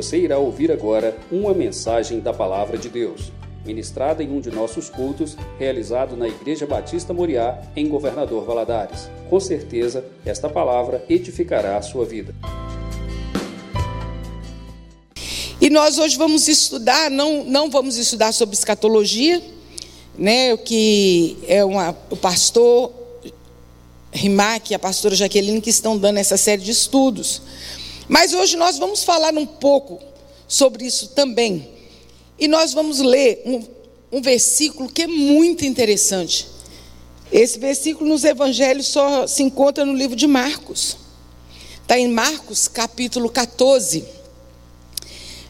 Você irá ouvir agora uma mensagem da Palavra de Deus, ministrada em um de nossos cultos, realizado na Igreja Batista Moriá, em Governador Valadares. Com certeza, esta palavra edificará a sua vida. E nós hoje vamos estudar, não, não vamos estudar sobre escatologia, né, o que é uma, o pastor Rimac e a pastora Jaqueline que estão dando essa série de estudos. Mas hoje nós vamos falar um pouco sobre isso também. E nós vamos ler um, um versículo que é muito interessante. Esse versículo nos evangelhos só se encontra no livro de Marcos. Está em Marcos, capítulo 14,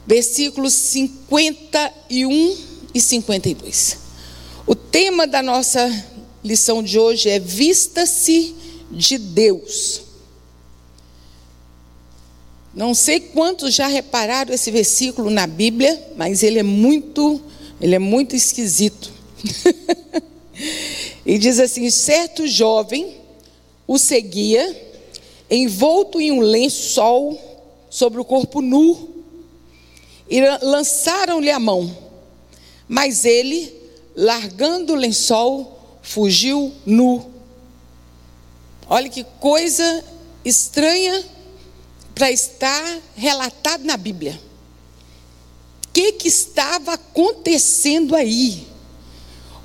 versículos 51 e 52. O tema da nossa lição de hoje é Vista-se de Deus. Não sei quantos já repararam esse versículo na Bíblia, mas ele é muito, ele é muito esquisito. e diz assim: certo jovem o seguia, envolto em um lençol sobre o corpo nu, e lançaram-lhe a mão. Mas ele, largando o lençol, fugiu nu. Olha que coisa estranha para estar relatado na Bíblia. O que, que estava acontecendo aí?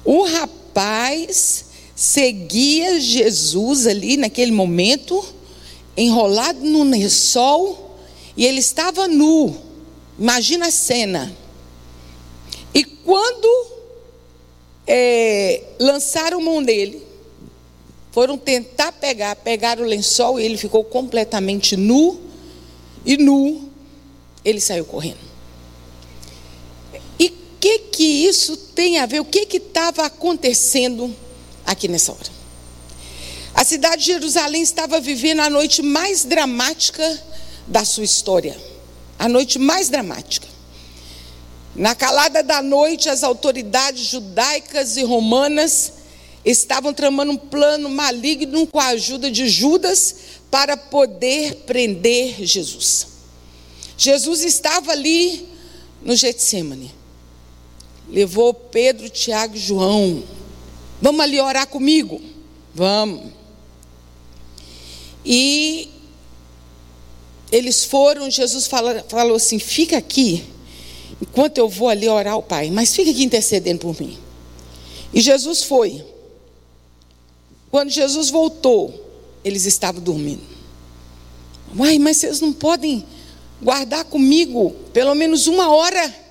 O rapaz seguia Jesus ali naquele momento, enrolado no lençol, e ele estava nu. Imagina a cena. E quando é, lançaram mão dele, foram tentar pegar, pegaram o lençol e ele ficou completamente nu e nu, ele saiu correndo. E o que que isso tem a ver? O que que estava acontecendo aqui nessa hora? A cidade de Jerusalém estava vivendo a noite mais dramática da sua história. A noite mais dramática. Na calada da noite, as autoridades judaicas e romanas estavam tramando um plano maligno com a ajuda de Judas para poder prender Jesus. Jesus estava ali no Getsemane. Levou Pedro, Tiago e João. Vamos ali orar comigo? Vamos. E eles foram, Jesus falou, falou assim: fica aqui, enquanto eu vou ali orar ao Pai, mas fica aqui intercedendo por mim. E Jesus foi. Quando Jesus voltou, eles estavam dormindo. Uai, mas vocês não podem guardar comigo pelo menos uma hora?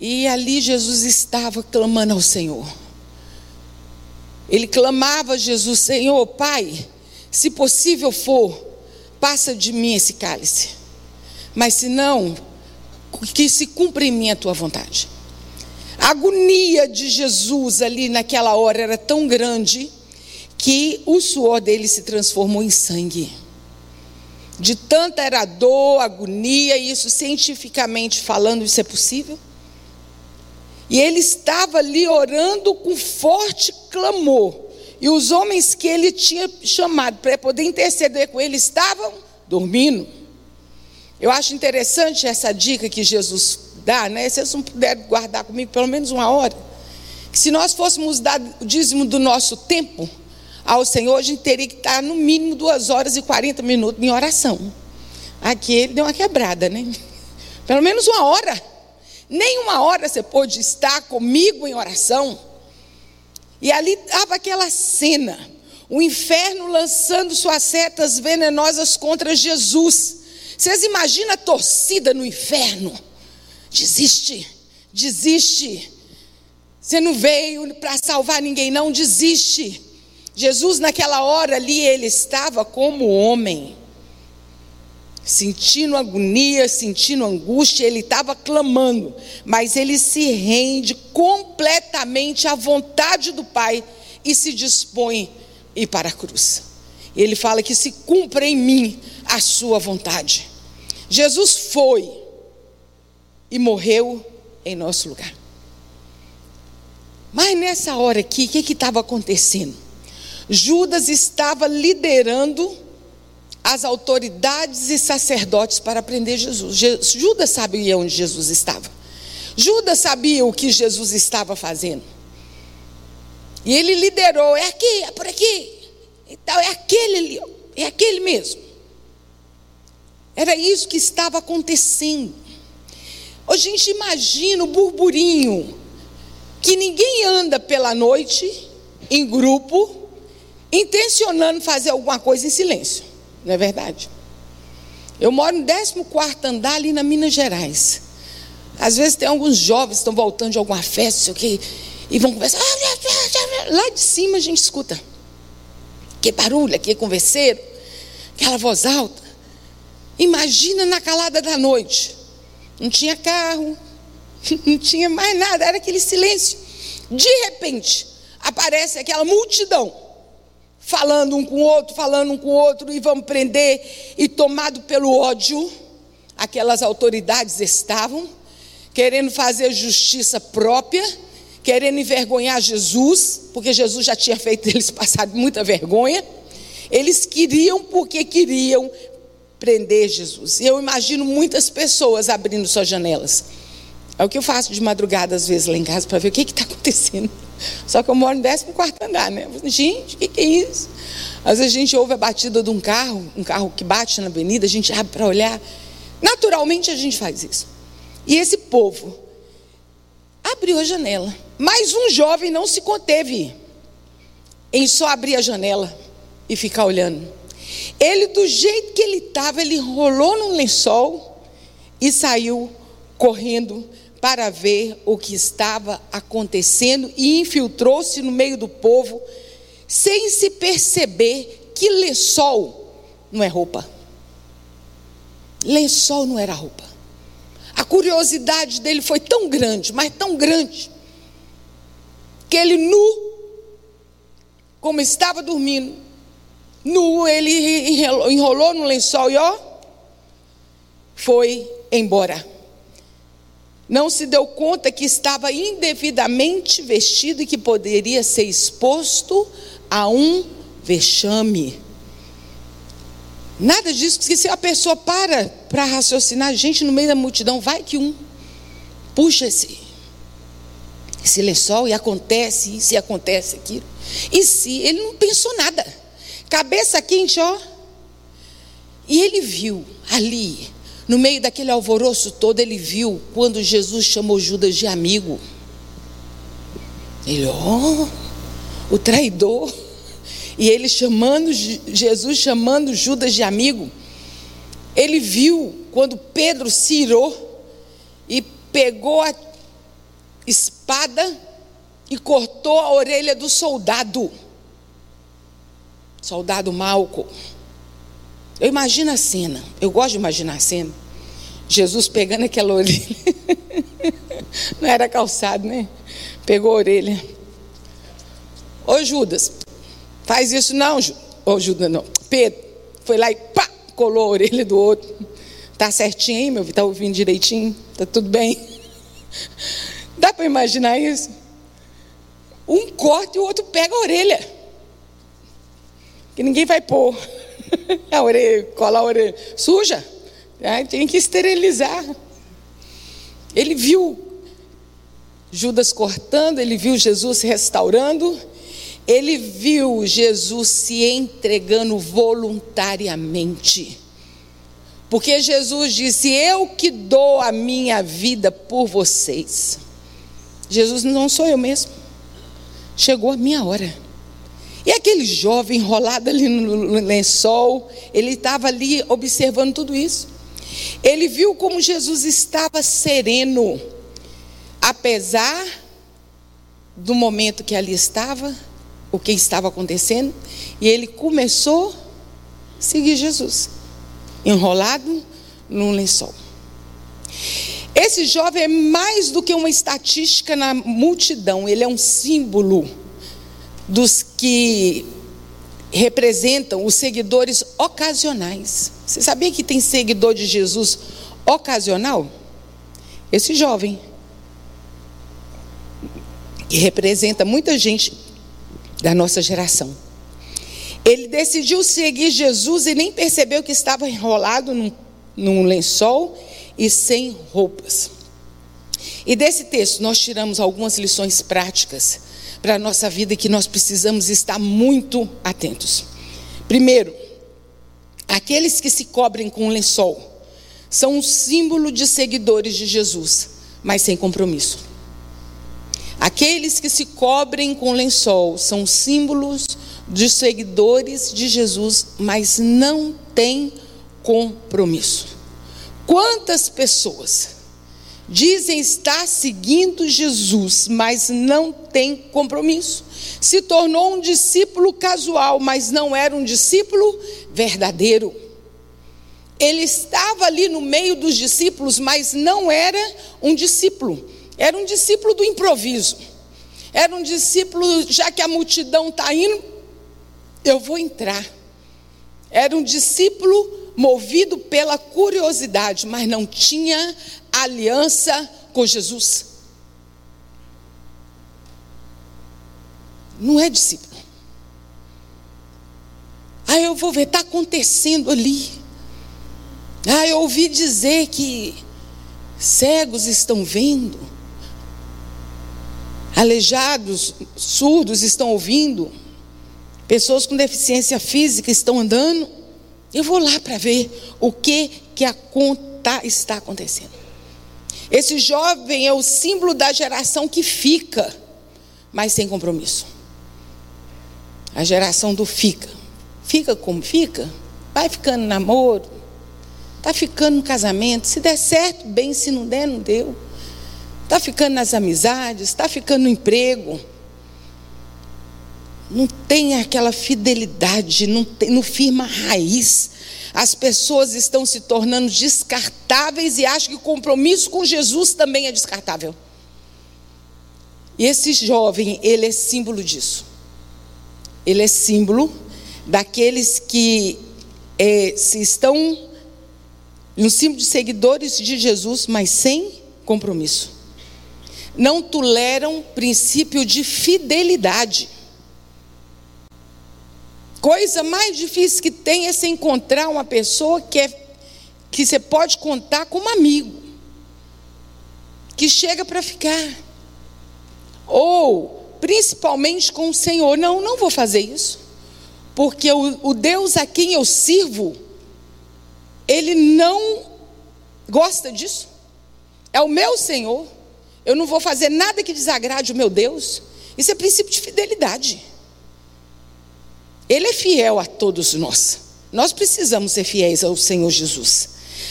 E ali Jesus estava clamando ao Senhor. Ele clamava a Jesus, Senhor, Pai, se possível for, passa de mim esse cálice. Mas se não, que se cumpra em mim a tua vontade. A agonia de Jesus ali naquela hora era tão grande que o suor dele se transformou em sangue. De tanta era dor, agonia, e isso cientificamente falando, isso é possível? E ele estava ali orando com forte clamor. E os homens que ele tinha chamado para poder interceder com ele estavam dormindo. Eu acho interessante essa dica que Jesus né? Se vocês não puderem guardar comigo pelo menos uma hora. Que se nós fôssemos dar o dízimo do nosso tempo ao Senhor, a gente teria que estar no mínimo duas horas e 40 minutos em oração. Aqui ele deu uma quebrada, né? Pelo menos uma hora. Nem uma hora você pôde estar comigo em oração. E ali estava aquela cena. O inferno lançando suas setas venenosas contra Jesus. Vocês imaginam a torcida no inferno? Desiste, desiste. Você não veio para salvar ninguém, não, desiste. Jesus, naquela hora ali, ele estava como homem, sentindo agonia, sentindo angústia, ele estava clamando, mas ele se rende completamente à vontade do Pai e se dispõe a ir para a cruz. Ele fala que se cumpra em mim a sua vontade. Jesus foi e morreu em nosso lugar. Mas nessa hora aqui, o que estava acontecendo? Judas estava liderando as autoridades e sacerdotes para prender Jesus. Judas sabia onde Jesus estava. Judas sabia o que Jesus estava fazendo. E ele liderou, é aqui, é por aqui. Então, é aquele ali, é aquele mesmo. Era isso que estava acontecendo. A gente imagina o burburinho que ninguém anda pela noite em grupo intencionando fazer alguma coisa em silêncio. Não é verdade? Eu moro no 14 andar ali na Minas Gerais. Às vezes tem alguns jovens que estão voltando de alguma festa, sei o quê, e vão conversar. Lá de cima a gente escuta. Que barulho, que converseiro, aquela voz alta. Imagina na calada da noite. Não tinha carro, não tinha mais nada, era aquele silêncio. De repente, aparece aquela multidão, falando um com o outro, falando um com o outro, e vão prender, e tomado pelo ódio, aquelas autoridades estavam, querendo fazer justiça própria, querendo envergonhar Jesus, porque Jesus já tinha feito eles passar muita vergonha. Eles queriam porque queriam prender Jesus. E eu imagino muitas pessoas abrindo suas janelas. É o que eu faço de madrugada, às vezes, lá em casa, para ver o que está acontecendo. Só que eu moro no 14 andar, né? Gente, o que, que é isso? Às vezes a gente ouve a batida de um carro, um carro que bate na avenida, a gente abre para olhar. Naturalmente a gente faz isso. E esse povo abriu a janela. Mas um jovem não se conteve em só abrir a janela e ficar olhando. Ele, do jeito que ele estava, ele rolou num lençol e saiu correndo para ver o que estava acontecendo e infiltrou-se no meio do povo, sem se perceber que lençol não é roupa. Lençol não era roupa. A curiosidade dele foi tão grande, mas tão grande, que ele nu, como estava dormindo, nu, ele enrolou no lençol e ó, foi embora. Não se deu conta que estava indevidamente vestido e que poderia ser exposto a um vexame. Nada disso, que se a pessoa para para raciocinar, gente no meio da multidão, vai que um puxa esse, esse lençol e acontece isso e acontece aquilo. E se ele não pensou nada, cabeça quente, ó. E ele viu ali, no meio daquele alvoroço todo, ele viu quando Jesus chamou Judas de amigo. Ele, ó, oh, o traidor. E ele chamando, Jesus chamando Judas de amigo. Ele viu quando Pedro se irou e pegou a espada e cortou a orelha do soldado. Soldado Malco. Eu imagino a cena, eu gosto de imaginar a cena. Jesus pegando aquela orelha. Não era calçado, né? Pegou a orelha. Ô Judas, faz isso não, Ô Judas, não. Pedro, foi lá e pá, colou a orelha do outro. Tá certinho aí, meu filho? Tá ouvindo direitinho? Tá tudo bem? Dá para imaginar isso? Um corta e o outro pega a orelha. Que ninguém vai pôr. A orelha, colar a orelha. Suja. Aí tem que esterilizar. Ele viu Judas cortando, ele viu Jesus restaurando, ele viu Jesus se entregando voluntariamente. Porque Jesus disse: Eu que dou a minha vida por vocês. Jesus não sou eu mesmo. Chegou a minha hora. E aquele jovem enrolado ali no lençol, ele estava ali observando tudo isso. Ele viu como Jesus estava sereno, apesar do momento que ali estava, o que estava acontecendo, e ele começou a seguir Jesus, enrolado num lençol. Esse jovem é mais do que uma estatística na multidão, ele é um símbolo dos que representam os seguidores ocasionais. Você sabia que tem seguidor de Jesus ocasional? Esse jovem, que representa muita gente da nossa geração. Ele decidiu seguir Jesus e nem percebeu que estava enrolado num, num lençol e sem roupas. E desse texto nós tiramos algumas lições práticas para a nossa vida que nós precisamos estar muito atentos. Primeiro, aqueles que se cobrem com lençol são um símbolo de seguidores de Jesus, mas sem compromisso. Aqueles que se cobrem com lençol são símbolos de seguidores de Jesus, mas não têm compromisso. Quantas pessoas dizem estar seguindo Jesus, mas não têm compromisso? Se tornou um discípulo casual, mas não era um discípulo verdadeiro. Ele estava ali no meio dos discípulos, mas não era um discípulo, era um discípulo do improviso. Era um discípulo, já que a multidão está indo, eu vou entrar. Era um discípulo movido pela curiosidade, mas não tinha aliança com Jesus. Não é discípulo. Ah, eu vou ver, está acontecendo ali. Ah, eu ouvi dizer que cegos estão vendo, aleijados, surdos estão ouvindo, pessoas com deficiência física estão andando. Eu vou lá para ver o que, que a conta está acontecendo. Esse jovem é o símbolo da geração que fica, mas sem compromisso. A geração do fica. Fica como fica, vai ficando namoro, Está ficando no casamento. Se der certo, bem. Se não der, não deu. Está ficando nas amizades. Está ficando no emprego. Não tem aquela fidelidade. Não, tem, não firma raiz. As pessoas estão se tornando descartáveis e acham que o compromisso com Jesus também é descartável. E esse jovem, ele é símbolo disso. Ele é símbolo daqueles que é, se estão um símbolo de seguidores de Jesus, mas sem compromisso. Não toleram princípio de fidelidade. Coisa mais difícil que tem é se encontrar uma pessoa que, é, que você pode contar como amigo, que chega para ficar. Ou, principalmente com o Senhor, não, não vou fazer isso, porque o, o Deus a quem eu sirvo, ele não gosta disso. É o meu Senhor. Eu não vou fazer nada que desagrade o meu Deus. Isso é princípio de fidelidade. Ele é fiel a todos nós. Nós precisamos ser fiéis ao Senhor Jesus.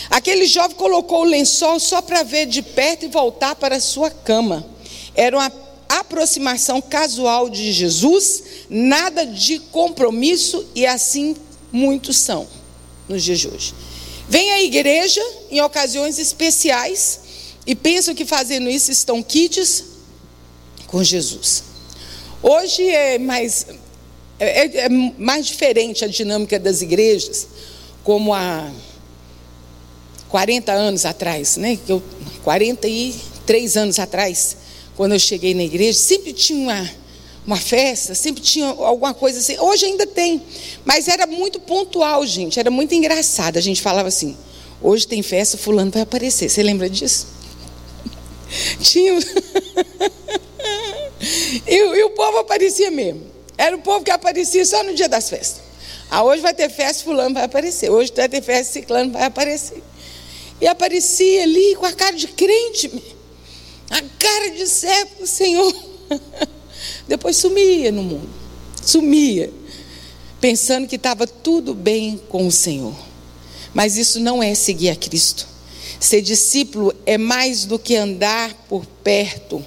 Aquele jovem colocou o lençol só para ver de perto e voltar para a sua cama. Era uma aproximação casual de Jesus, nada de compromisso, e assim muitos são nos dias de hoje. Vem à igreja em ocasiões especiais e pensam que fazendo isso estão quites com Jesus. Hoje é mais, é, é mais diferente a dinâmica das igrejas, como há 40 anos atrás, né? Eu, 43 anos atrás, quando eu cheguei na igreja, sempre tinha uma uma festa, sempre tinha alguma coisa assim. Hoje ainda tem, mas era muito pontual, gente. Era muito engraçado. A gente falava assim: hoje tem festa, fulano vai aparecer. Você lembra disso? Tinha. e, e, o povo aparecia mesmo. Era o povo que aparecia só no dia das festas. Ah, hoje vai ter festa, fulano vai aparecer. Hoje vai ter festa, ciclano vai aparecer. E aparecia ali com a cara de crente, a cara de servo do Senhor. Depois sumia no mundo. Sumia. Pensando que estava tudo bem com o Senhor. Mas isso não é seguir a Cristo. Ser discípulo é mais do que andar por perto.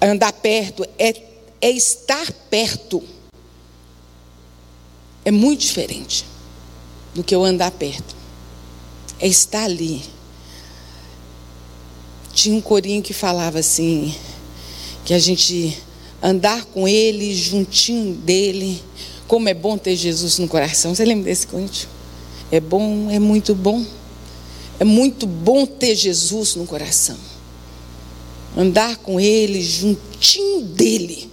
Andar perto é, é estar perto. É muito diferente do que eu andar perto. É estar ali. Tinha um corinho que falava assim: que a gente andar com Ele, juntinho dele. Como é bom ter Jesus no coração. Você lembra desse cântico? É bom, é muito bom. É muito bom ter Jesus no coração. Andar com Ele, juntinho dele.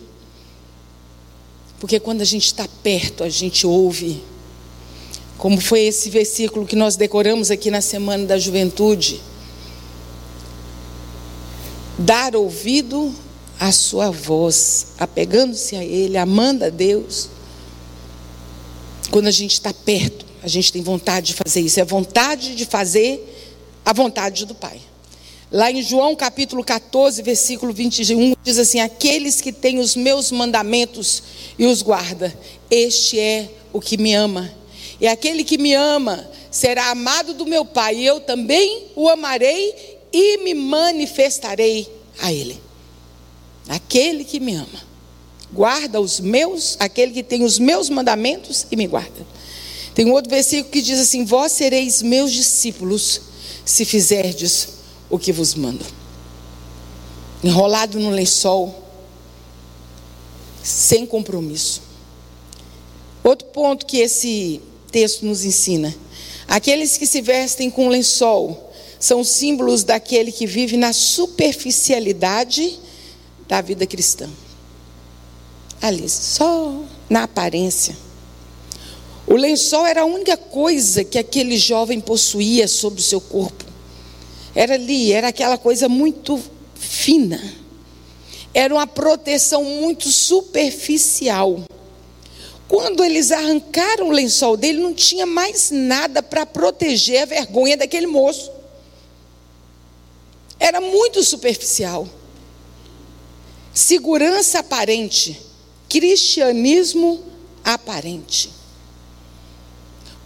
Porque quando a gente está perto, a gente ouve. Como foi esse versículo que nós decoramos aqui na Semana da Juventude. Dar ouvido à sua voz, apegando-se a Ele, amando a Deus. Quando a gente está perto, a gente tem vontade de fazer isso. É vontade de fazer a vontade do Pai. Lá em João capítulo 14, versículo 21, diz assim: Aqueles que têm os meus mandamentos e os guarda, este é o que me ama. E aquele que me ama será amado do meu Pai, e eu também o amarei e me manifestarei a ele. Aquele que me ama, guarda os meus, aquele que tem os meus mandamentos e me guarda. Tem um outro versículo que diz assim: Vós sereis meus discípulos se fizerdes o que vos mando. Enrolado no lençol, sem compromisso. Outro ponto que esse texto nos ensina: aqueles que se vestem com lençol são símbolos daquele que vive na superficialidade da vida cristã. Ali, só na aparência. O lençol era a única coisa que aquele jovem possuía sobre o seu corpo. Era ali, era aquela coisa muito fina. Era uma proteção muito superficial. Quando eles arrancaram o lençol dele, não tinha mais nada para proteger a vergonha daquele moço. Era muito superficial. Segurança aparente, cristianismo aparente.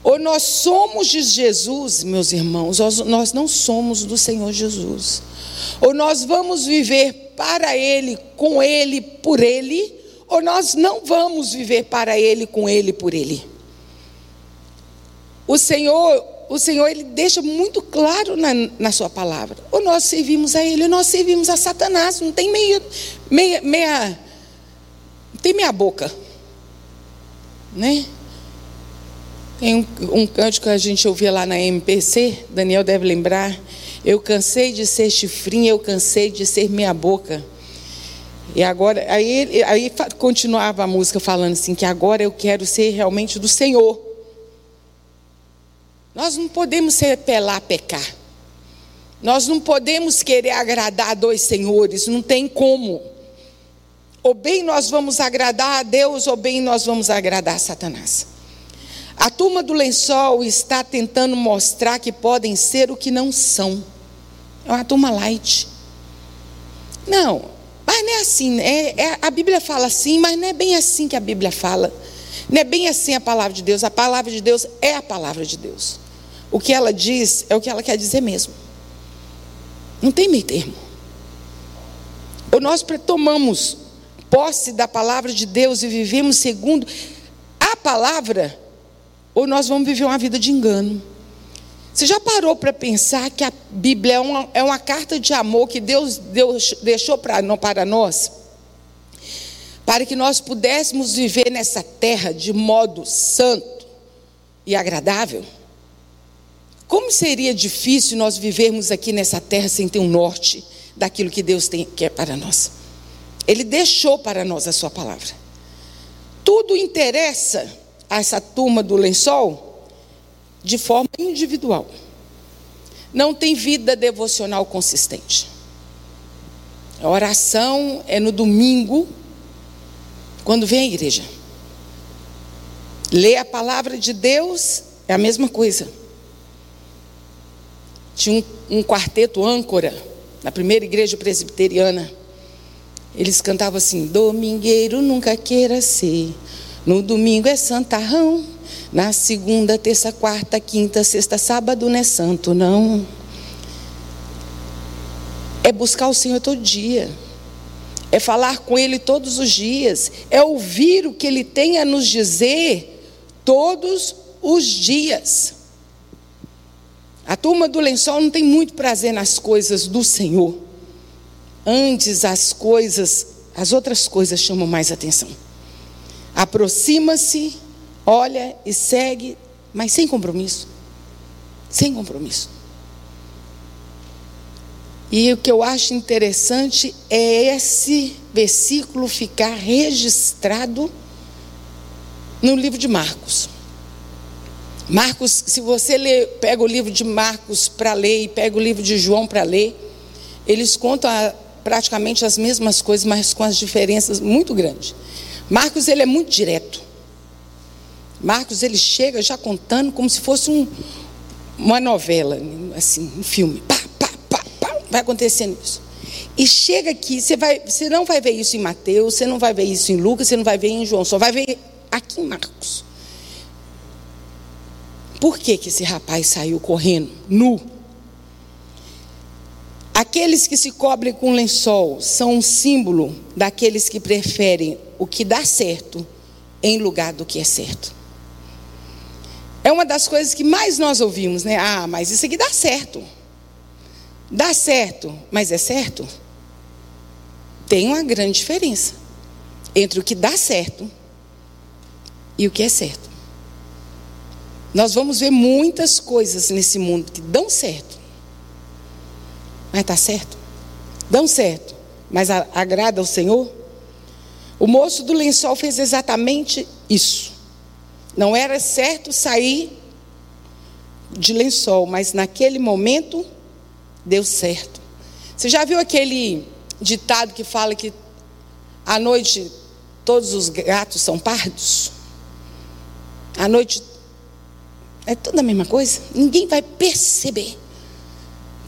Ou nós somos de Jesus, meus irmãos, nós não somos do Senhor Jesus. Ou nós vamos viver para Ele, com Ele, por Ele, ou nós não vamos viver para Ele, com Ele, por Ele. O Senhor, o Senhor, Ele deixa muito claro na, na Sua palavra. Ou nós servimos a Ele, ou nós servimos a Satanás. Não tem meia, meia, meia não tem meia boca, né? Tem um, um cântico que a gente ouvia lá na MPC, Daniel deve lembrar. Eu cansei de ser chifrinha, eu cansei de ser meia boca. E agora, aí, aí continuava a música falando assim, que agora eu quero ser realmente do Senhor. Nós não podemos ser pelar pecar. Nós não podemos querer agradar a dois senhores, não tem como. Ou bem nós vamos agradar a Deus, ou bem nós vamos agradar a Satanás. A turma do lençol está tentando mostrar que podem ser o que não são. É uma turma light. Não, mas não é assim. É, é, a Bíblia fala assim, mas não é bem assim que a Bíblia fala. Não é bem assim a palavra de Deus. A palavra de Deus é a palavra de Deus. O que ela diz é o que ela quer dizer mesmo. Não tem meio termo. Ou nós tomamos posse da palavra de Deus e vivemos segundo a palavra ou nós vamos viver uma vida de engano. Você já parou para pensar que a Bíblia é uma, é uma carta de amor que Deus, Deus deixou pra, para nós? Para que nós pudéssemos viver nessa terra de modo santo e agradável? Como seria difícil nós vivermos aqui nessa terra sem ter um norte daquilo que Deus tem, quer para nós? Ele deixou para nós a sua palavra. Tudo interessa a essa turma do lençol de forma individual. Não tem vida devocional consistente. A oração é no domingo, quando vem à igreja. Ler a palavra de Deus é a mesma coisa. Tinha um, um quarteto âncora na primeira igreja presbiteriana. Eles cantavam assim: Domingueiro nunca queira ser no domingo é santarrão. Na segunda, terça, quarta, quinta, sexta, sábado não é santo, não. É buscar o Senhor todo dia. É falar com Ele todos os dias. É ouvir o que Ele tem a nos dizer todos os dias. A turma do lençol não tem muito prazer nas coisas do Senhor. Antes as coisas, as outras coisas chamam mais atenção aproxima-se, olha e segue, mas sem compromisso. Sem compromisso. E o que eu acho interessante é esse versículo ficar registrado no livro de Marcos. Marcos, se você lê, pega o livro de Marcos para ler e pega o livro de João para ler, eles contam a, praticamente as mesmas coisas, mas com as diferenças muito grandes. Marcos ele é muito direto. Marcos ele chega já contando como se fosse um, uma novela, assim, um filme. Pá, pá, pá, pá, vai acontecendo isso. E chega aqui, você, vai, você não vai ver isso em Mateus, você não vai ver isso em Lucas, você não vai ver em João, só vai ver aqui em Marcos. Por que, que esse rapaz saiu correndo, nu? Aqueles que se cobrem com lençol são um símbolo daqueles que preferem o que dá certo em lugar do que é certo. É uma das coisas que mais nós ouvimos, né? Ah, mas isso aqui dá certo. Dá certo, mas é certo? Tem uma grande diferença entre o que dá certo e o que é certo. Nós vamos ver muitas coisas nesse mundo que dão certo, mas está certo. Dão certo, mas agrada ao Senhor. O moço do lençol fez exatamente isso. Não era certo sair de lençol, mas naquele momento deu certo. Você já viu aquele ditado que fala que à noite todos os gatos são pardos? À noite é tudo a mesma coisa. Ninguém vai perceber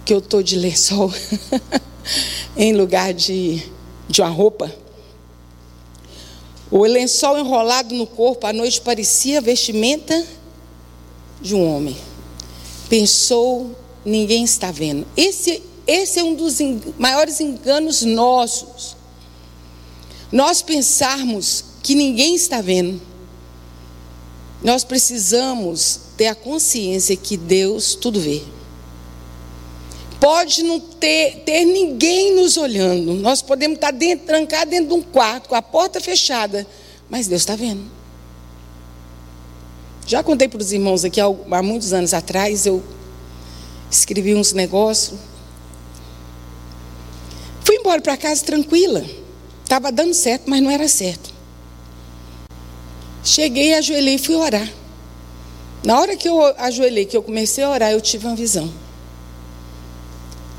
que eu estou de lençol em lugar de, de uma roupa. O lençol enrolado no corpo à noite parecia a vestimenta de um homem. Pensou, ninguém está vendo. Esse, esse é um dos maiores enganos nossos. Nós pensarmos que ninguém está vendo. Nós precisamos ter a consciência que Deus tudo vê. Pode não ter, ter ninguém nos olhando. Nós podemos estar dentro, trancados dentro de um quarto, com a porta fechada, mas Deus está vendo. Já contei para os irmãos aqui há muitos anos atrás, eu escrevi uns negócios. Fui embora para casa tranquila. Estava dando certo, mas não era certo. Cheguei, ajoelhei e fui orar. Na hora que eu ajoelhei, que eu comecei a orar, eu tive uma visão.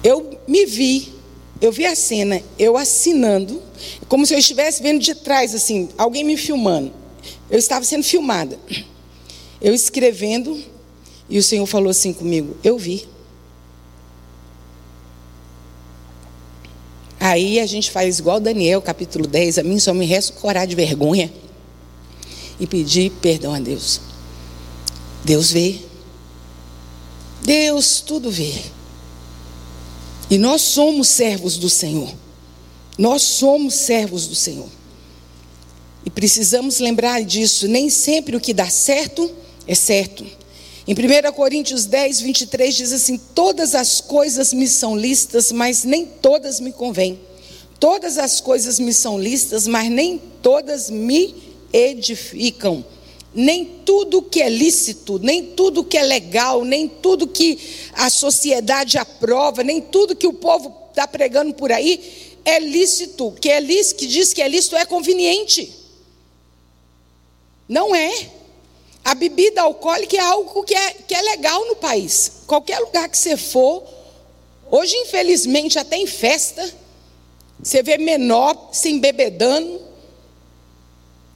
Eu me vi, eu vi a cena, eu assinando, como se eu estivesse vendo de trás, assim, alguém me filmando. Eu estava sendo filmada. Eu escrevendo, e o Senhor falou assim comigo: Eu vi. Aí a gente faz igual Daniel, capítulo 10, a mim só me resta corar de vergonha e pedir perdão a Deus. Deus vê. Deus tudo vê. E nós somos servos do Senhor. Nós somos servos do Senhor. E precisamos lembrar disso. Nem sempre o que dá certo é certo. Em 1 Coríntios 10, 23 diz assim: Todas as coisas me são listas, mas nem todas me convêm. Todas as coisas me são listas, mas nem todas me edificam. Nem tudo que é lícito, nem tudo que é legal, nem tudo que a sociedade aprova, nem tudo que o povo está pregando por aí é lícito. Que é lícito, que diz que é lícito é conveniente. Não é. A bebida alcoólica é algo que é, que é legal no país. Qualquer lugar que você for, hoje, infelizmente, até em festa, você vê menor se embebedando,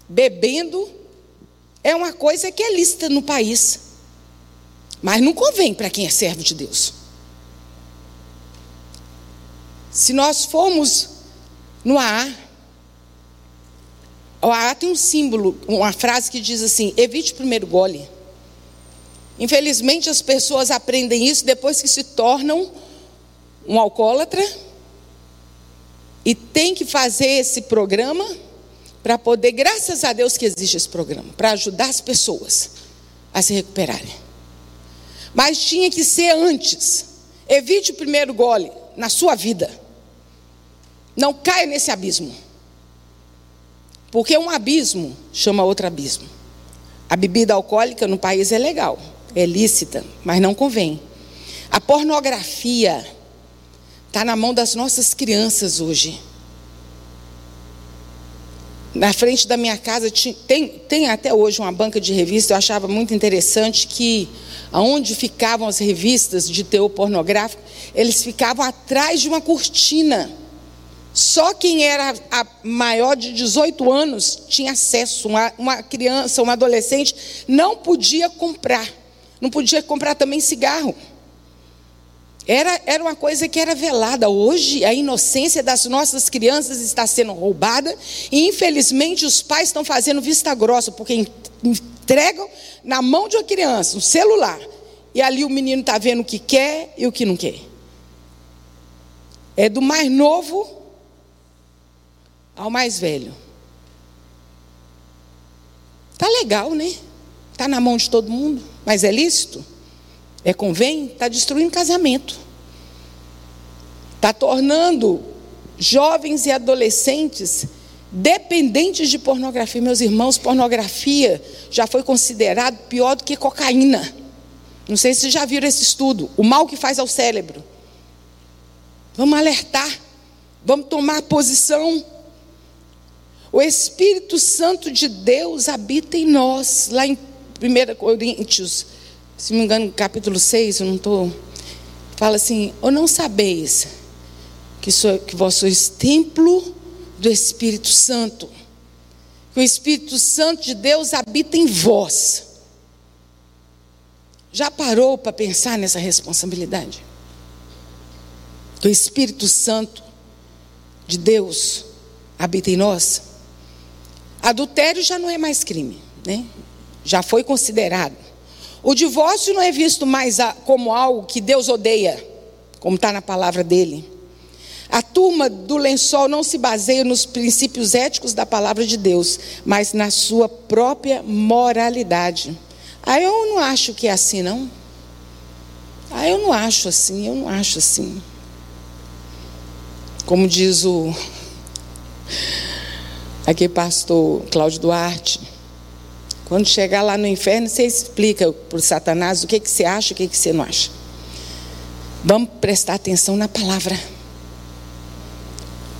bebendo, é uma coisa que é lícita no país. Mas não convém para quem é servo de Deus. Se nós formos no AA, o AA tem um símbolo, uma frase que diz assim: evite o primeiro gole. Infelizmente as pessoas aprendem isso depois que se tornam um alcoólatra e tem que fazer esse programa para poder, graças a Deus que existe esse programa, para ajudar as pessoas a se recuperarem. Mas tinha que ser antes. Evite o primeiro gole na sua vida. Não caia nesse abismo. Porque um abismo chama outro abismo. A bebida alcoólica no país é legal, é lícita, mas não convém. A pornografia está na mão das nossas crianças hoje. Na frente da minha casa tem, tem até hoje uma banca de revistas. Eu achava muito interessante que aonde ficavam as revistas de teor pornográfico, eles ficavam atrás de uma cortina. Só quem era maior de 18 anos tinha acesso. Uma, uma criança, um adolescente, não podia comprar. Não podia comprar também cigarro. Era, era uma coisa que era velada. Hoje, a inocência das nossas crianças está sendo roubada. E, infelizmente, os pais estão fazendo vista grossa, porque entregam na mão de uma criança um celular. E ali o menino está vendo o que quer e o que não quer. É do mais novo ao mais velho. Tá legal, né? Tá na mão de todo mundo, mas é lícito? É convém? Está destruindo casamento. Está tornando jovens e adolescentes dependentes de pornografia. Meus irmãos, pornografia já foi considerado pior do que cocaína. Não sei se vocês já viram esse estudo. O mal que faz ao cérebro. Vamos alertar. Vamos tomar posição. O Espírito Santo de Deus habita em nós. Lá em 1 Coríntios, se não me engano, capítulo 6, eu não estou. Fala assim: ou não sabeis que, que vós sois templo do Espírito Santo. Que o Espírito Santo de Deus habita em vós. Já parou para pensar nessa responsabilidade? Que o Espírito Santo de Deus habita em nós. Adultério já não é mais crime, né? Já foi considerado. O divórcio não é visto mais como algo que Deus odeia, como está na palavra dele. A turma do lençol não se baseia nos princípios éticos da palavra de Deus, mas na sua própria moralidade. Aí eu não acho que é assim, não. Aí eu não acho assim, eu não acho assim. Como diz o aqui pastor Cláudio Duarte, quando chegar lá no inferno, você explica para o Satanás o que, que você acha e o que, que você não acha. Vamos prestar atenção na palavra.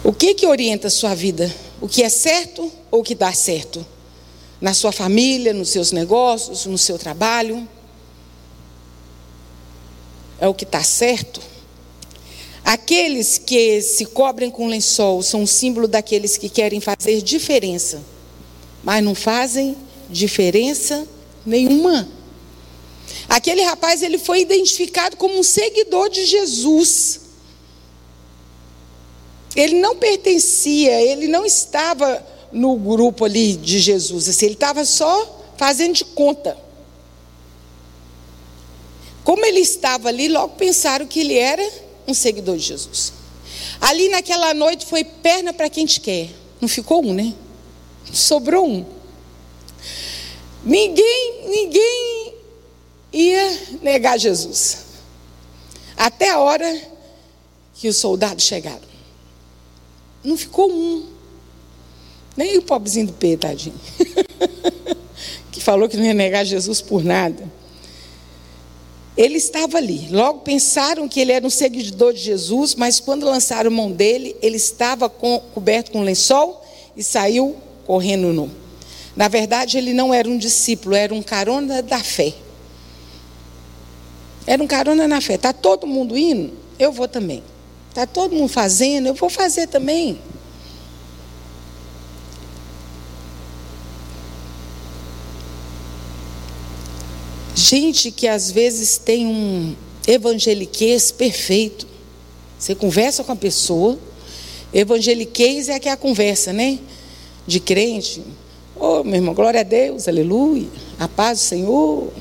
O que que orienta a sua vida? O que é certo ou o que dá certo? Na sua família, nos seus negócios, no seu trabalho? É o que está certo? Aqueles que se cobrem com lençol são um símbolo daqueles que querem fazer diferença, mas não fazem diferença nenhuma. Aquele rapaz ele foi identificado como um seguidor de Jesus. Ele não pertencia, ele não estava no grupo ali de Jesus, assim, ele estava só fazendo de conta. Como ele estava ali, logo pensaram que ele era um seguidor de Jesus. Ali naquela noite foi perna para quem te quer. Não ficou um, né? Sobrou um. Ninguém, ninguém ia negar Jesus. Até a hora que os soldados chegaram. Não ficou um. Nem o pobrezinho do P, tadinho. que falou que não ia negar Jesus por nada. Ele estava ali. Logo pensaram que ele era um seguidor de Jesus, mas quando lançaram mão dele, ele estava com, coberto com lençol e saiu correndo nu. Na verdade, ele não era um discípulo, era um carona da fé. Era um carona na fé. Está todo mundo indo? Eu vou também. Está todo mundo fazendo, eu vou fazer também. Gente que às vezes tem um evangeliquez perfeito. Você conversa com a pessoa, evangeliquez é que a conversa, né? De crente. Meu irmão, glória a Deus, aleluia, a paz do Senhor.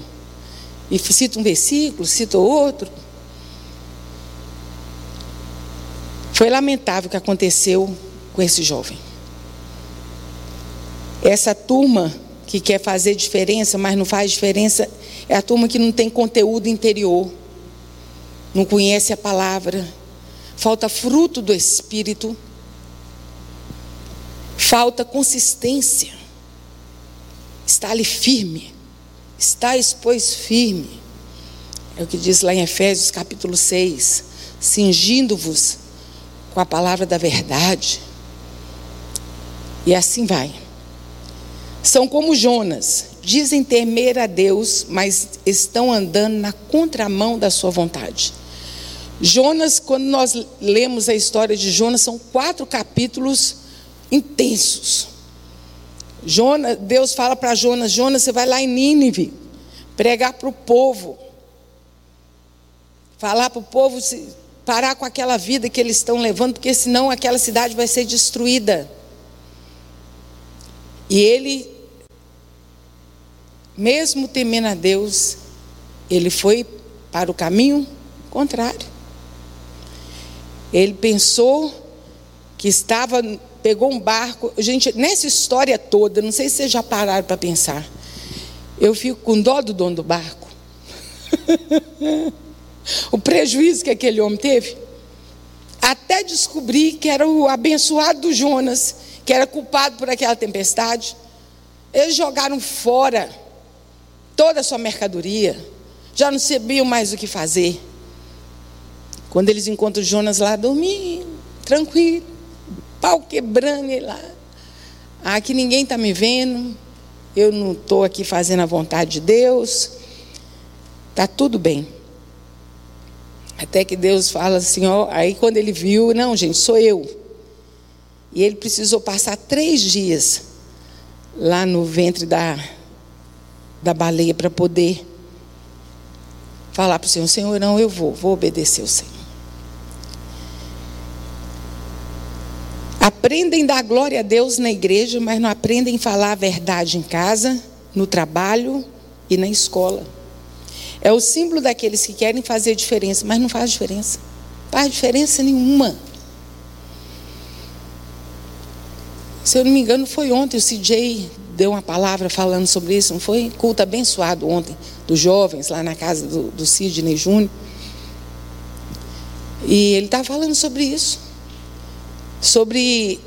E cita um versículo, cita outro. Foi lamentável o que aconteceu com esse jovem. Essa turma que quer fazer diferença, mas não faz diferença, é a turma que não tem conteúdo interior, não conhece a palavra, falta fruto do Espírito, falta consistência, está ali firme, está pois firme. É o que diz lá em Efésios capítulo 6, cingindo-vos com a palavra da verdade. E assim vai. são como Jonas, dizem temer a Deus, mas estão andando na contramão da sua vontade. Jonas, quando nós lemos a história de Jonas, são quatro capítulos intensos. Jonas, Deus fala para Jonas: Jonas, você vai lá em Nínive, pregar para o povo, falar para o povo se, parar com aquela vida que eles estão levando, porque senão aquela cidade vai ser destruída. E ele, mesmo temendo a Deus, ele foi para o caminho contrário. Ele pensou que estava, pegou um barco. Gente, nessa história toda, não sei se vocês já pararam para pensar. Eu fico com dó do dono do barco. o prejuízo que aquele homem teve. Até descobrir que era o abençoado do Jonas, que era culpado por aquela tempestade. Eles jogaram fora toda a sua mercadoria, já não sabiam mais o que fazer. Quando eles encontram Jonas lá dormindo, tranquilo, pau quebrando ele lá. Aqui ninguém está me vendo, eu não estou aqui fazendo a vontade de Deus, está tudo bem. Até que Deus fala assim, ó, aí quando ele viu, não, gente, sou eu. E ele precisou passar três dias lá no ventre da, da baleia para poder falar para o Senhor, Senhor, não, eu vou, vou obedecer o Senhor. Aprendem dar glória a Deus na igreja, mas não aprendem falar a verdade em casa, no trabalho e na escola. É o símbolo daqueles que querem fazer diferença, mas não faz diferença. Faz diferença nenhuma. Se eu não me engano, foi ontem o CJ deu uma palavra falando sobre isso, não foi? Culto abençoado ontem, dos jovens, lá na casa do, do Sidney Júnior. E ele estava falando sobre isso. Sobre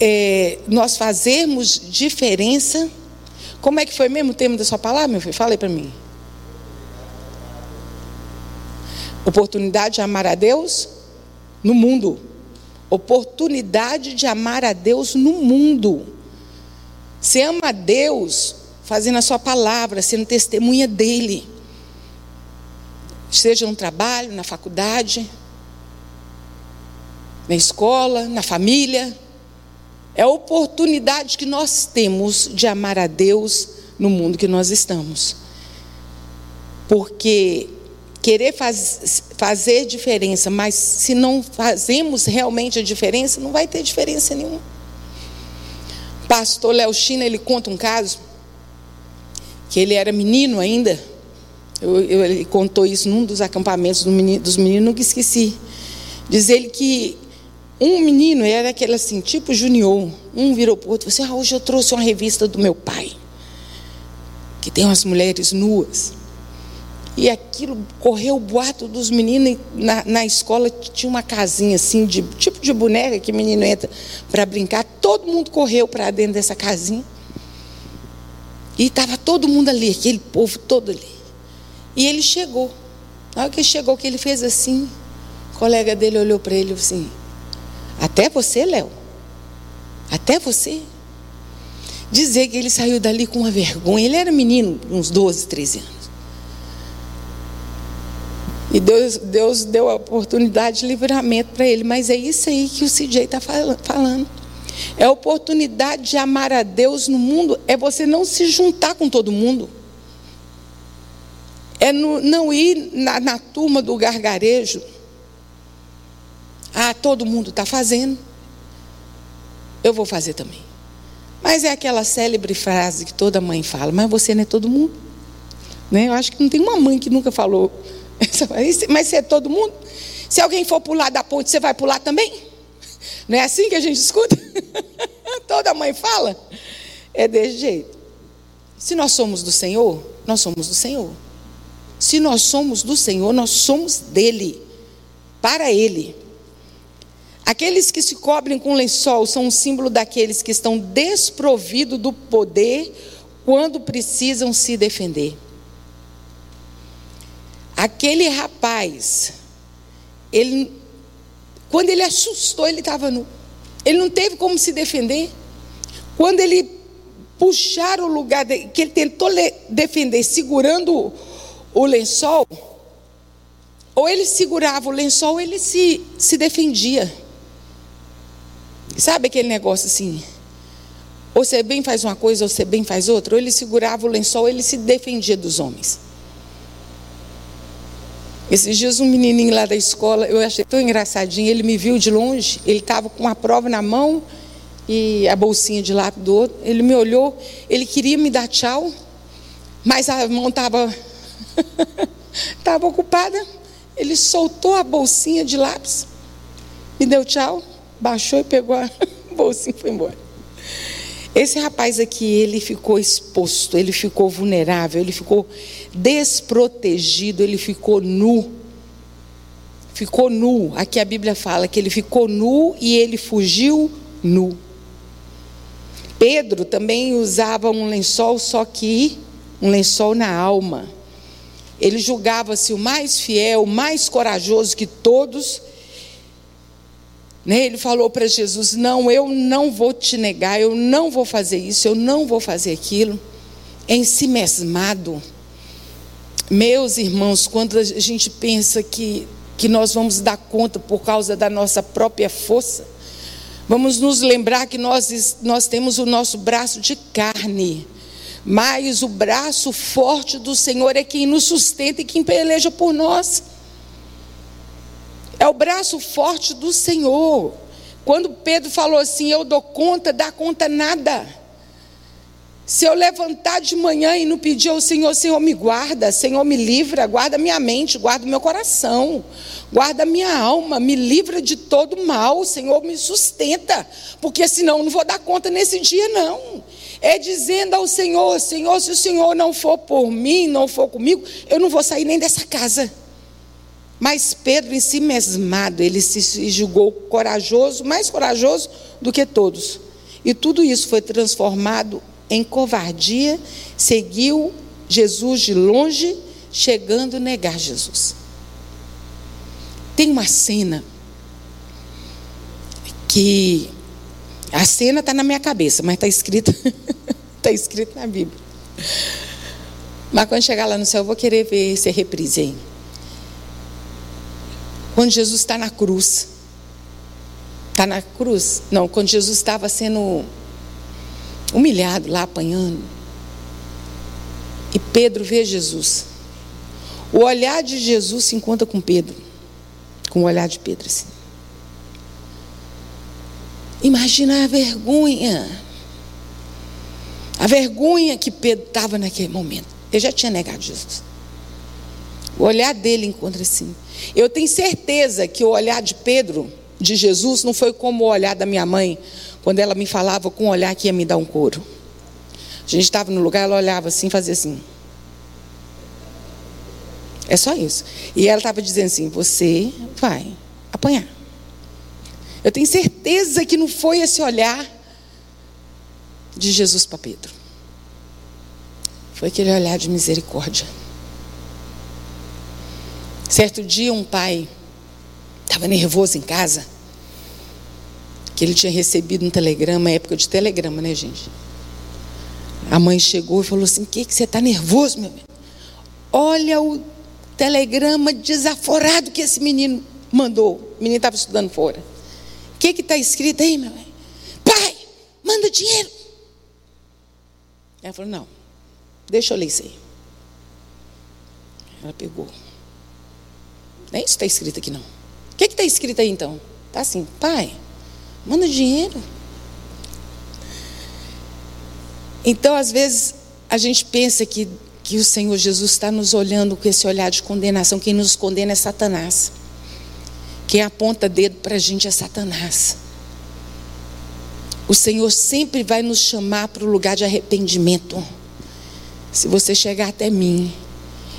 é, nós fazermos diferença. Como é que foi mesmo o termo da sua palavra, meu filho? Fala aí para mim. Oportunidade de amar a Deus no mundo. Oportunidade de amar a Deus no mundo. Você ama a Deus fazendo a sua palavra, sendo testemunha dele. Seja no trabalho, na faculdade, na escola, na família. É a oportunidade que nós temos de amar a Deus no mundo que nós estamos. Porque querer faz, fazer diferença, mas se não fazemos realmente a diferença, não vai ter diferença nenhuma. Pastor Léo China, ele conta um caso, que ele era menino ainda, eu, eu, ele contou isso num dos acampamentos do menino, dos meninos, nunca esqueci. Diz ele que um menino era aquele assim, tipo junior, um virou para o outro e falou assim, ah, hoje eu trouxe uma revista do meu pai, que tem umas mulheres nuas. E aquilo correu o boato dos meninos na, na escola tinha uma casinha assim, de tipo de boneca que menino entra para brincar. Todo mundo correu para dentro dessa casinha. E estava todo mundo ali, aquele povo todo ali. E ele chegou. Na hora que ele chegou, que ele fez assim, o colega dele olhou para ele assim: Até você, Léo? Até você? Dizer que ele saiu dali com uma vergonha. Ele era menino, uns 12, 13 anos. E Deus, Deus deu a oportunidade de livramento para ele. Mas é isso aí que o CJ está falando. É a oportunidade de amar a Deus no mundo, é você não se juntar com todo mundo. É no, não ir na, na turma do gargarejo. Ah, todo mundo está fazendo. Eu vou fazer também. Mas é aquela célebre frase que toda mãe fala, mas você não é todo mundo. Né? Eu acho que não tem uma mãe que nunca falou mas se é todo mundo? Se alguém for pular da ponte, você vai pular também? Não é assim que a gente escuta? Toda mãe fala? É desse jeito. Se nós somos do Senhor, nós somos do Senhor. Se nós somos do Senhor, nós somos dele, para ele. Aqueles que se cobrem com lençol são um símbolo daqueles que estão desprovidos do poder quando precisam se defender. Aquele rapaz, ele, quando ele assustou, ele estava nu. Ele não teve como se defender. Quando ele puxar o lugar de, que ele tentou defender segurando o lençol, ou ele segurava o lençol, ou ele se, se defendia. Sabe aquele negócio assim? Ou você bem faz uma coisa, ou você bem faz outra. Ou ele segurava o lençol, ou ele se defendia dos homens. Esses dias um menininho lá da escola, eu achei tão engraçadinho, ele me viu de longe, ele estava com uma prova na mão e a bolsinha de lápis do outro. Ele me olhou, ele queria me dar tchau, mas a mão estava estava ocupada. Ele soltou a bolsinha de lápis, me deu tchau, baixou e pegou a bolsinha e foi embora. Esse rapaz aqui, ele ficou exposto, ele ficou vulnerável, ele ficou desprotegido, ele ficou nu. Ficou nu. Aqui a Bíblia fala que ele ficou nu e ele fugiu nu. Pedro também usava um lençol, só que um lençol na alma. Ele julgava-se o mais fiel, o mais corajoso que todos. Né? Ele falou para Jesus: Não, eu não vou te negar, eu não vou fazer isso, eu não vou fazer aquilo. Em si mesmado. Meus irmãos, quando a gente pensa que, que nós vamos dar conta por causa da nossa própria força, vamos nos lembrar que nós, nós temos o nosso braço de carne, mas o braço forte do Senhor é quem nos sustenta e quem peleja por nós. É o braço forte do Senhor. Quando Pedro falou assim: Eu dou conta, dá conta nada. Se eu levantar de manhã e não pedir ao Senhor, Senhor me guarda, Senhor me livra, guarda minha mente, guarda meu coração, guarda minha alma, me livra de todo mal, Senhor me sustenta, porque senão eu não vou dar conta nesse dia não. É dizendo ao Senhor, Senhor, se o Senhor não for por mim, não for comigo, eu não vou sair nem dessa casa. Mas Pedro, em si mesmado, ele se julgou corajoso, mais corajoso do que todos. E tudo isso foi transformado em covardia, seguiu Jesus de longe, chegando a negar Jesus. Tem uma cena que a cena está na minha cabeça, mas está escrita está escrito na Bíblia. Mas quando chegar lá no céu, eu vou querer ver esse reprise aí. Quando Jesus está na cruz. Está na cruz? Não, quando Jesus estava sendo humilhado lá, apanhando. E Pedro vê Jesus. O olhar de Jesus se encontra com Pedro. Com o olhar de Pedro, assim. Imagina a vergonha. A vergonha que Pedro estava naquele momento. Ele já tinha negado Jesus. O olhar dele encontra assim. Eu tenho certeza que o olhar de Pedro, de Jesus, não foi como o olhar da minha mãe, quando ela me falava com um olhar que ia me dar um couro. A gente estava no lugar, ela olhava assim, fazia assim. É só isso. E ela estava dizendo assim: você vai apanhar. Eu tenho certeza que não foi esse olhar de Jesus para Pedro. Foi aquele olhar de misericórdia. Certo dia, um pai estava nervoso em casa que ele tinha recebido um telegrama, época de telegrama, né, gente? A mãe chegou e falou assim: O que, que você está nervoso, meu? Olha o telegrama desaforado que esse menino mandou. O menino estava estudando fora. O que está escrito aí, meu? Pai, manda dinheiro. Ela falou: Não, deixa eu ler isso aí. Ela pegou. Nem isso está escrito aqui, não. O que está escrito aí então? Está assim: Pai, Manda dinheiro. Então, às vezes, a gente pensa que, que o Senhor Jesus está nos olhando com esse olhar de condenação. Quem nos condena é Satanás. Quem aponta dedo para a gente é Satanás. O Senhor sempre vai nos chamar para o lugar de arrependimento. Se você chegar até mim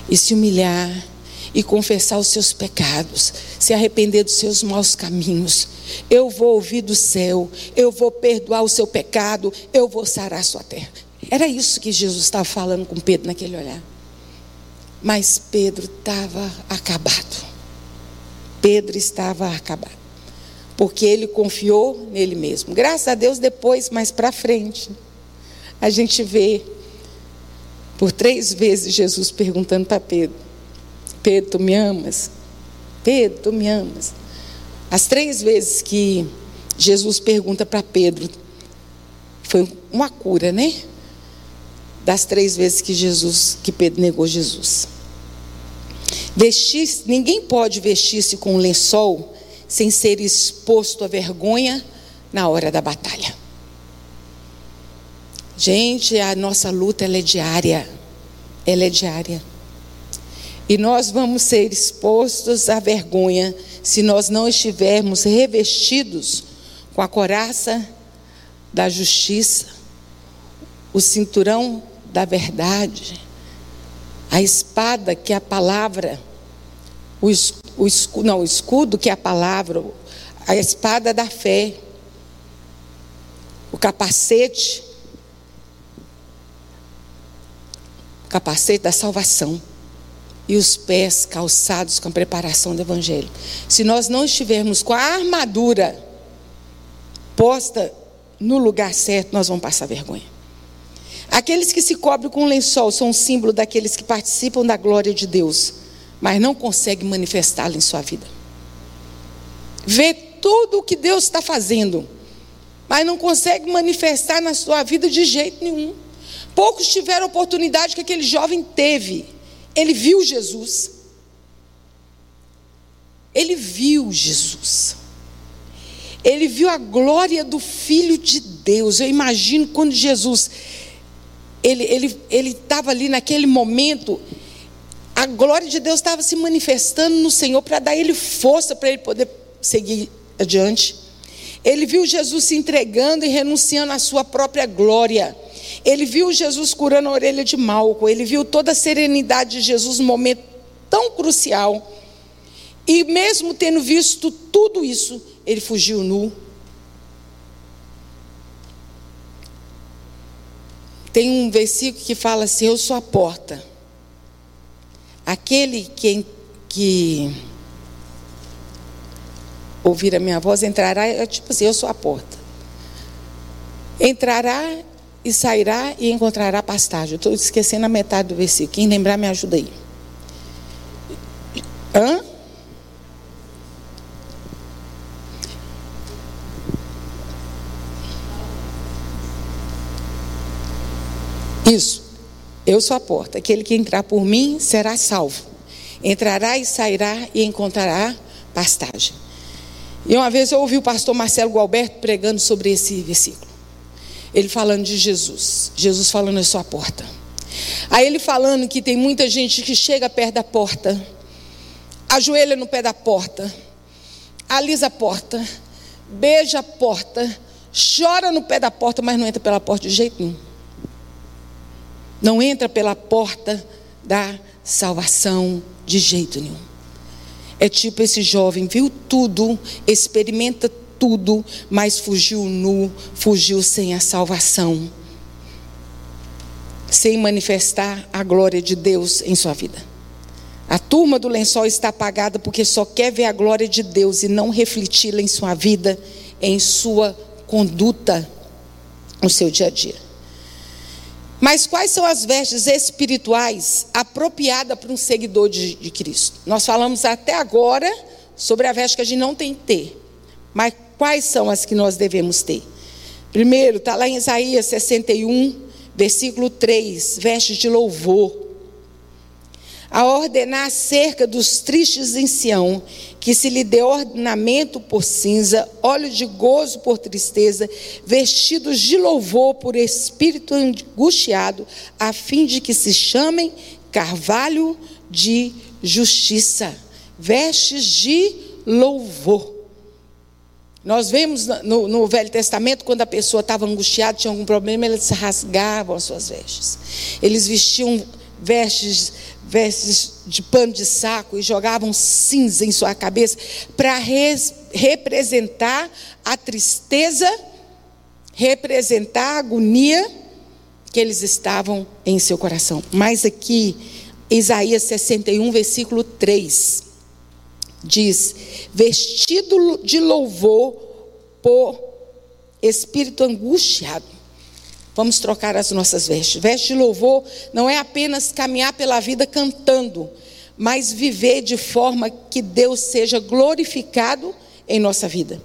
e se humilhar e confessar os seus pecados, se arrepender dos seus maus caminhos, eu vou ouvir do céu, eu vou perdoar o seu pecado, eu vou sarar a sua terra. Era isso que Jesus estava falando com Pedro naquele olhar. Mas Pedro estava acabado. Pedro estava acabado. Porque ele confiou nele mesmo. Graças a Deus, depois, mais para frente, a gente vê por três vezes Jesus perguntando para Pedro: Pedro, tu me amas? Pedro, tu me amas? As três vezes que Jesus pergunta para Pedro, foi uma cura, né? Das três vezes que Jesus, que Pedro negou Jesus. Vestir, ninguém pode vestir-se com um lençol sem ser exposto à vergonha na hora da batalha. Gente, a nossa luta é diária. Ela é diária. E nós vamos ser expostos à vergonha se nós não estivermos revestidos com a coraça da justiça, o cinturão da verdade, a espada que é a palavra, o, escudo, não, o escudo que é a palavra, a espada da fé, o capacete, o capacete da salvação e os pés calçados com a preparação do Evangelho. Se nós não estivermos com a armadura posta no lugar certo, nós vamos passar vergonha. Aqueles que se cobrem com lençol são um símbolo daqueles que participam da glória de Deus, mas não conseguem manifestá-la em sua vida. Vê tudo o que Deus está fazendo, mas não consegue manifestar na sua vida de jeito nenhum. Poucos tiveram a oportunidade que aquele jovem teve. Ele viu Jesus. Ele viu Jesus. Ele viu a glória do Filho de Deus. Eu imagino quando Jesus ele ele ele estava ali naquele momento, a glória de Deus estava se manifestando no Senhor para dar ele força para ele poder seguir adiante. Ele viu Jesus se entregando e renunciando à sua própria glória. Ele viu Jesus curando a orelha de Malco. Ele viu toda a serenidade de Jesus no momento tão crucial. E mesmo tendo visto tudo isso, ele fugiu nu. Tem um versículo que fala assim: Eu sou a porta. Aquele que, que ouvir a minha voz entrará, é tipo assim: Eu sou a porta. Entrará e sairá e encontrará pastagem. Estou esquecendo a metade do versículo. Quem lembrar, me ajuda aí. Hã? Isso. Eu sou a porta. Aquele que entrar por mim será salvo. Entrará e sairá e encontrará pastagem. E uma vez eu ouvi o pastor Marcelo Gualberto pregando sobre esse versículo. Ele falando de Jesus. Jesus falando, eu sou a porta. Aí ele falando que tem muita gente que chega perto da porta, ajoelha no pé da porta, alisa a porta, beija a porta, chora no pé da porta, mas não entra pela porta de jeito nenhum. Não entra pela porta da salvação de jeito nenhum. É tipo esse jovem, viu tudo, experimenta tudo, mas fugiu nu, fugiu sem a salvação, sem manifestar a glória de Deus em sua vida. A turma do lençol está apagada porque só quer ver a glória de Deus e não refleti-la em sua vida, em sua conduta, no seu dia a dia. Mas quais são as vestes espirituais apropriadas para um seguidor de, de, Cristo? Nós falamos até agora sobre a veste que a gente não tem que ter. Mas quais são as que nós devemos ter? Primeiro, está lá em Isaías 61, versículo 3, vestes de louvor a ordenar acerca dos tristes em Sião, que se lhe dê ornamento por cinza, óleo de gozo por tristeza, vestidos de louvor por espírito angustiado, a fim de que se chamem carvalho de justiça, vestes de louvor. Nós vemos no, no, Velho Testamento, quando a pessoa estava angustiada, tinha algum problema, eles rasgavam as suas vestes. Eles vestiam vestes vestes de pano de saco e jogavam cinza em sua cabeça para representar a tristeza, representar a agonia que eles estavam em seu coração. Mas aqui, Isaías 61, versículo 3, diz: vestido de louvor por espírito angustiado. Vamos trocar as nossas vestes. Veste de louvor não é apenas caminhar pela vida cantando, mas viver de forma que Deus seja glorificado em nossa vida.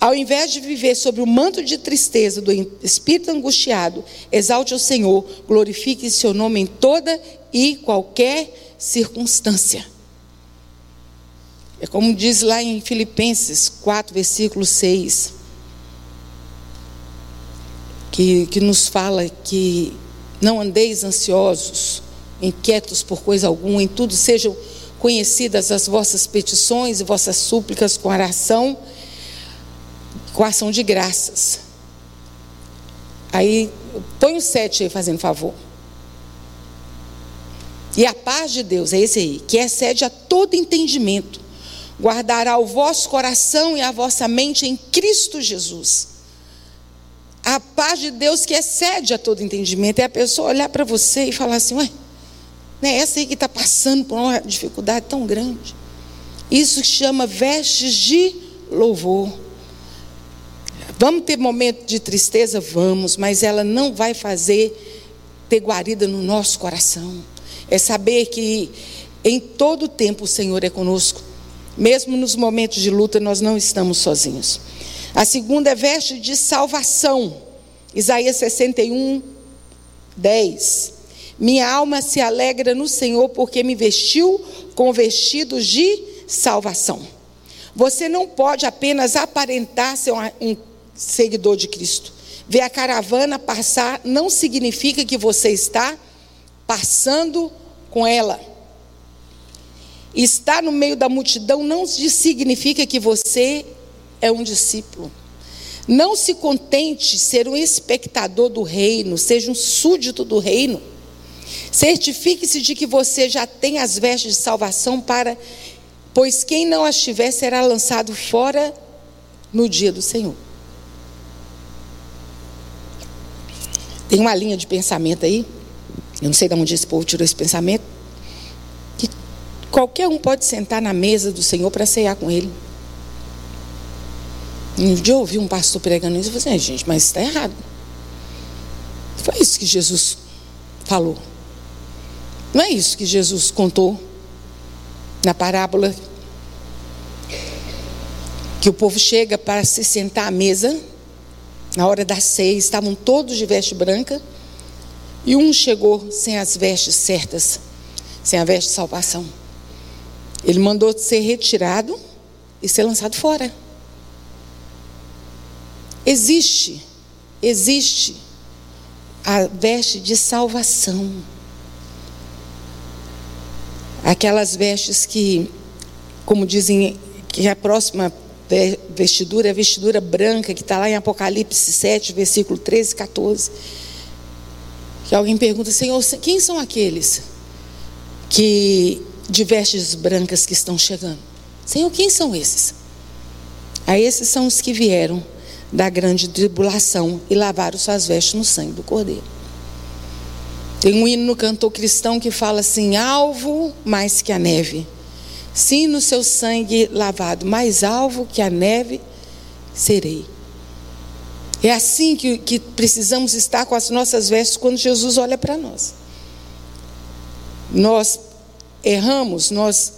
Ao invés de viver sobre o manto de tristeza do espírito angustiado, exalte o Senhor, glorifique seu nome em toda e qualquer circunstância. É como diz lá em Filipenses 4, versículo 6, que, que nos fala que não andeis ansiosos, inquietos por coisa alguma, em tudo sejam conhecidas as vossas petições e vossas súplicas com oração, com ação de graças. Aí, põe o sete aí, fazendo favor. E a paz de Deus, é esse aí, que excede a todo entendimento, guardará o vosso coração e a vossa mente em Cristo Jesus. A paz de Deus que excede a todo entendimento é a pessoa olhar para você e falar assim: ué, não é essa aí que está passando por uma dificuldade tão grande. Isso chama vestes de louvor. Vamos ter momento de tristeza? Vamos, mas ela não vai fazer ter guarida no nosso coração. É saber que em todo tempo o Senhor é conosco mesmo nos momentos de luta, nós não estamos sozinhos. A segunda é veste de salvação. Isaías 61, 10. Minha alma se alegra no Senhor, porque me vestiu com vestidos de salvação. Você não pode apenas aparentar ser um seguidor de Cristo. Ver a caravana passar não significa que você está passando com ela. Estar no meio da multidão não significa que você é um discípulo. Não se contente ser um espectador do reino, seja um súdito do reino. Certifique-se de que você já tem as vestes de salvação para, pois quem não as tiver será lançado fora no dia do Senhor. Tem uma linha de pensamento aí, eu não sei de onde esse povo tirou esse pensamento, Qualquer um pode sentar na mesa do Senhor para cear com ele. Um dia eu ouvi um pastor pregando isso e falei assim, gente, mas está errado. Foi isso que Jesus falou. Não é isso que Jesus contou na parábola que o povo chega para se sentar à mesa na hora das seis, estavam todos de veste branca e um chegou sem as vestes certas, sem a veste de salvação. Ele mandou ser retirado e ser lançado fora. Existe, existe a veste de salvação. Aquelas vestes que, como dizem, que a próxima vestidura é a vestidura branca, que está lá em Apocalipse 7, versículo 13 e 14. Que alguém pergunta, Senhor, quem são aqueles que de vestes brancas que estão chegando. Senhor, quem são esses? A esses são os que vieram da grande tribulação e lavaram suas vestes no sangue do Cordeiro. Tem um hino no cantor cristão que fala assim: alvo mais que a neve. Sim, no seu sangue lavado, mais alvo que a neve serei. É assim que, que precisamos estar com as nossas vestes quando Jesus olha para nós. Nós erramos, nós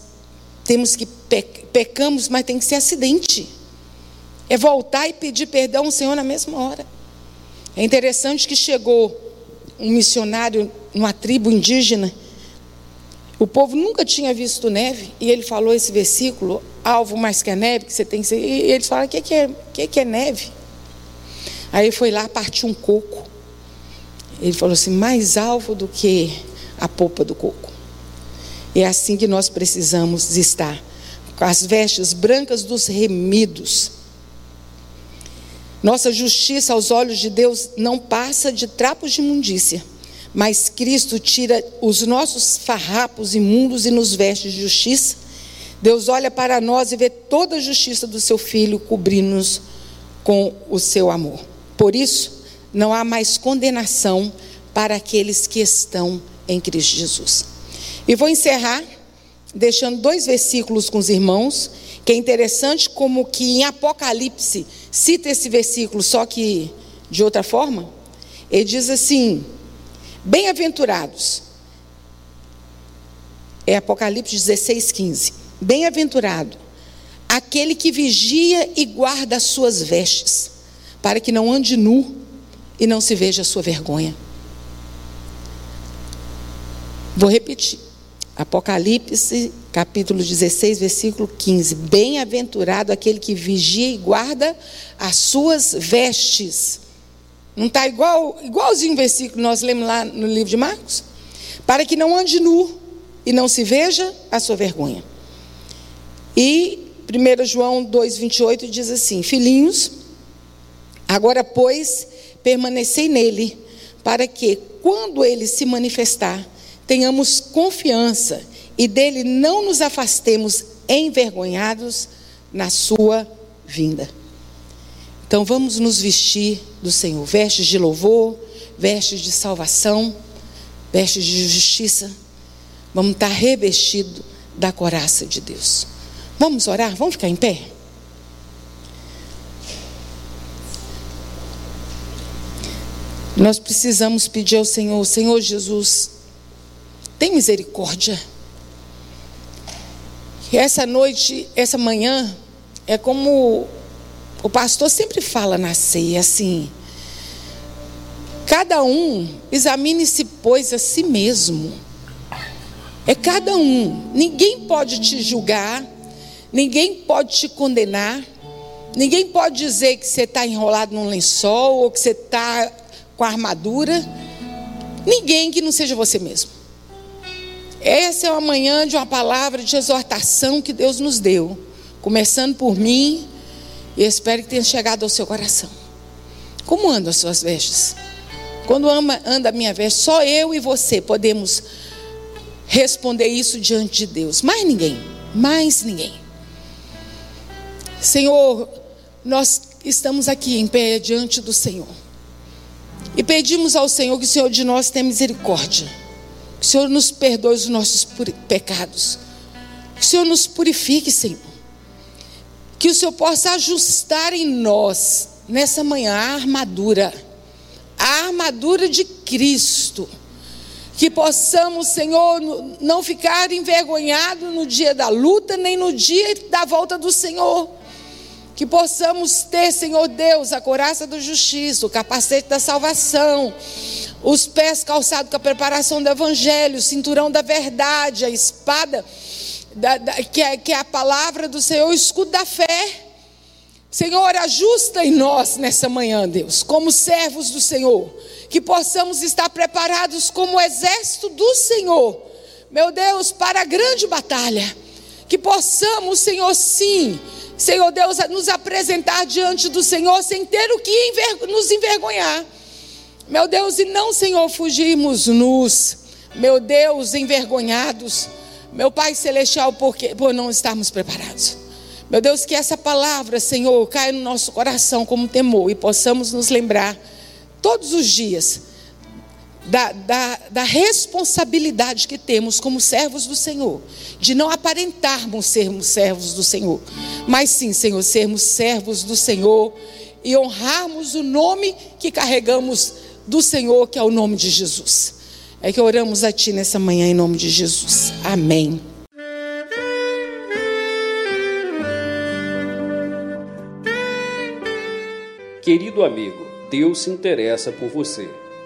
temos que pecamos, mas tem que ser acidente. É voltar e pedir perdão ao Senhor na mesma hora. É interessante que chegou um missionário numa tribo indígena. O povo nunca tinha visto neve e ele falou esse versículo, alvo mais que a neve, que você tem que ser. E eles falaram: o que, que, é, que, que é neve? Aí foi lá partiu um coco. Ele falou assim: mais alvo do que a polpa do coco. É assim que nós precisamos estar, com as vestes brancas dos remidos. Nossa justiça aos olhos de Deus não passa de trapos de imundícia, mas Cristo tira os nossos farrapos imundos e nos veste de justiça. Deus olha para nós e vê toda a justiça do seu filho cobrindo-nos com o seu amor. Por isso, não há mais condenação para aqueles que estão em Cristo Jesus. E vou encerrar deixando dois versículos com os irmãos, que é interessante como que em Apocalipse cita esse versículo, só que de outra forma. Ele diz assim: Bem-aventurados. É Apocalipse 16, 15. Bem-aventurado aquele que vigia e guarda as suas vestes, para que não ande nu e não se veja a sua vergonha. Vou repetir. Apocalipse, capítulo 16, versículo 15. Bem-aventurado aquele que vigia e guarda as suas vestes. Não está igual, igualzinho o versículo que nós lemos lá no livro de Marcos? Para que não ande nu e não se veja a sua vergonha. E 1 João 2,28 diz assim: Filhinhos, agora, pois, permanecei nele, para que, quando ele se manifestar, tenhamos confiança e dele não nos afastemos envergonhados na sua vinda. Então vamos nos vestir do Senhor, vestes de louvor, vestes de salvação, vestes de justiça. Vamos estar revestidos da coraça de Deus. Vamos orar? Vamos ficar em pé? Nós precisamos pedir ao Senhor, Senhor Jesus, tem misericórdia. E essa noite, essa manhã, é como o pastor sempre fala na ceia, assim. Cada um examine-se, pois, a si mesmo. É cada um. Ninguém pode te julgar, ninguém pode te condenar, ninguém pode dizer que você está enrolado num lençol ou que você está com armadura. Ninguém que não seja você mesmo. Essa é uma manhã de uma palavra de exortação que Deus nos deu, começando por mim, e espero que tenha chegado ao seu coração. Como andam as suas vestes? Quando anda a minha veste, só eu e você podemos responder isso diante de Deus. Mais ninguém, mais ninguém. Senhor, nós estamos aqui em pé diante do Senhor. E pedimos ao Senhor que o Senhor de nós tenha misericórdia o Senhor nos perdoe os nossos pecados. Que o Senhor nos purifique, Senhor. Que o Senhor possa ajustar em nós, nessa manhã, a armadura. A armadura de Cristo. Que possamos, Senhor, não ficar envergonhados no dia da luta, nem no dia da volta do Senhor. Que possamos ter, Senhor Deus, a coraça da justiça, o capacete da salvação os pés calçados com a preparação do evangelho, o cinturão da verdade, a espada, da, da, que, é, que é a palavra do Senhor, o escudo da fé. Senhor, ajusta em nós nessa manhã, Deus, como servos do Senhor, que possamos estar preparados como exército do Senhor, meu Deus, para a grande batalha. Que possamos, Senhor, sim, Senhor Deus, nos apresentar diante do Senhor sem ter o que nos envergonhar. Meu Deus, e não, Senhor, fugirmos nus, meu Deus, envergonhados, meu Pai Celestial, porque, por não estarmos preparados. Meu Deus, que essa palavra, Senhor, caia no nosso coração como temor e possamos nos lembrar todos os dias da, da, da, responsabilidade que temos como servos do Senhor, de não aparentarmos sermos servos do Senhor, mas sim, Senhor, sermos servos do Senhor e honrarmos o nome que carregamos do Senhor, que é o nome de Jesus. É que oramos a Ti nessa manhã em nome de Jesus. Amém. Querido amigo, Deus se interessa por você.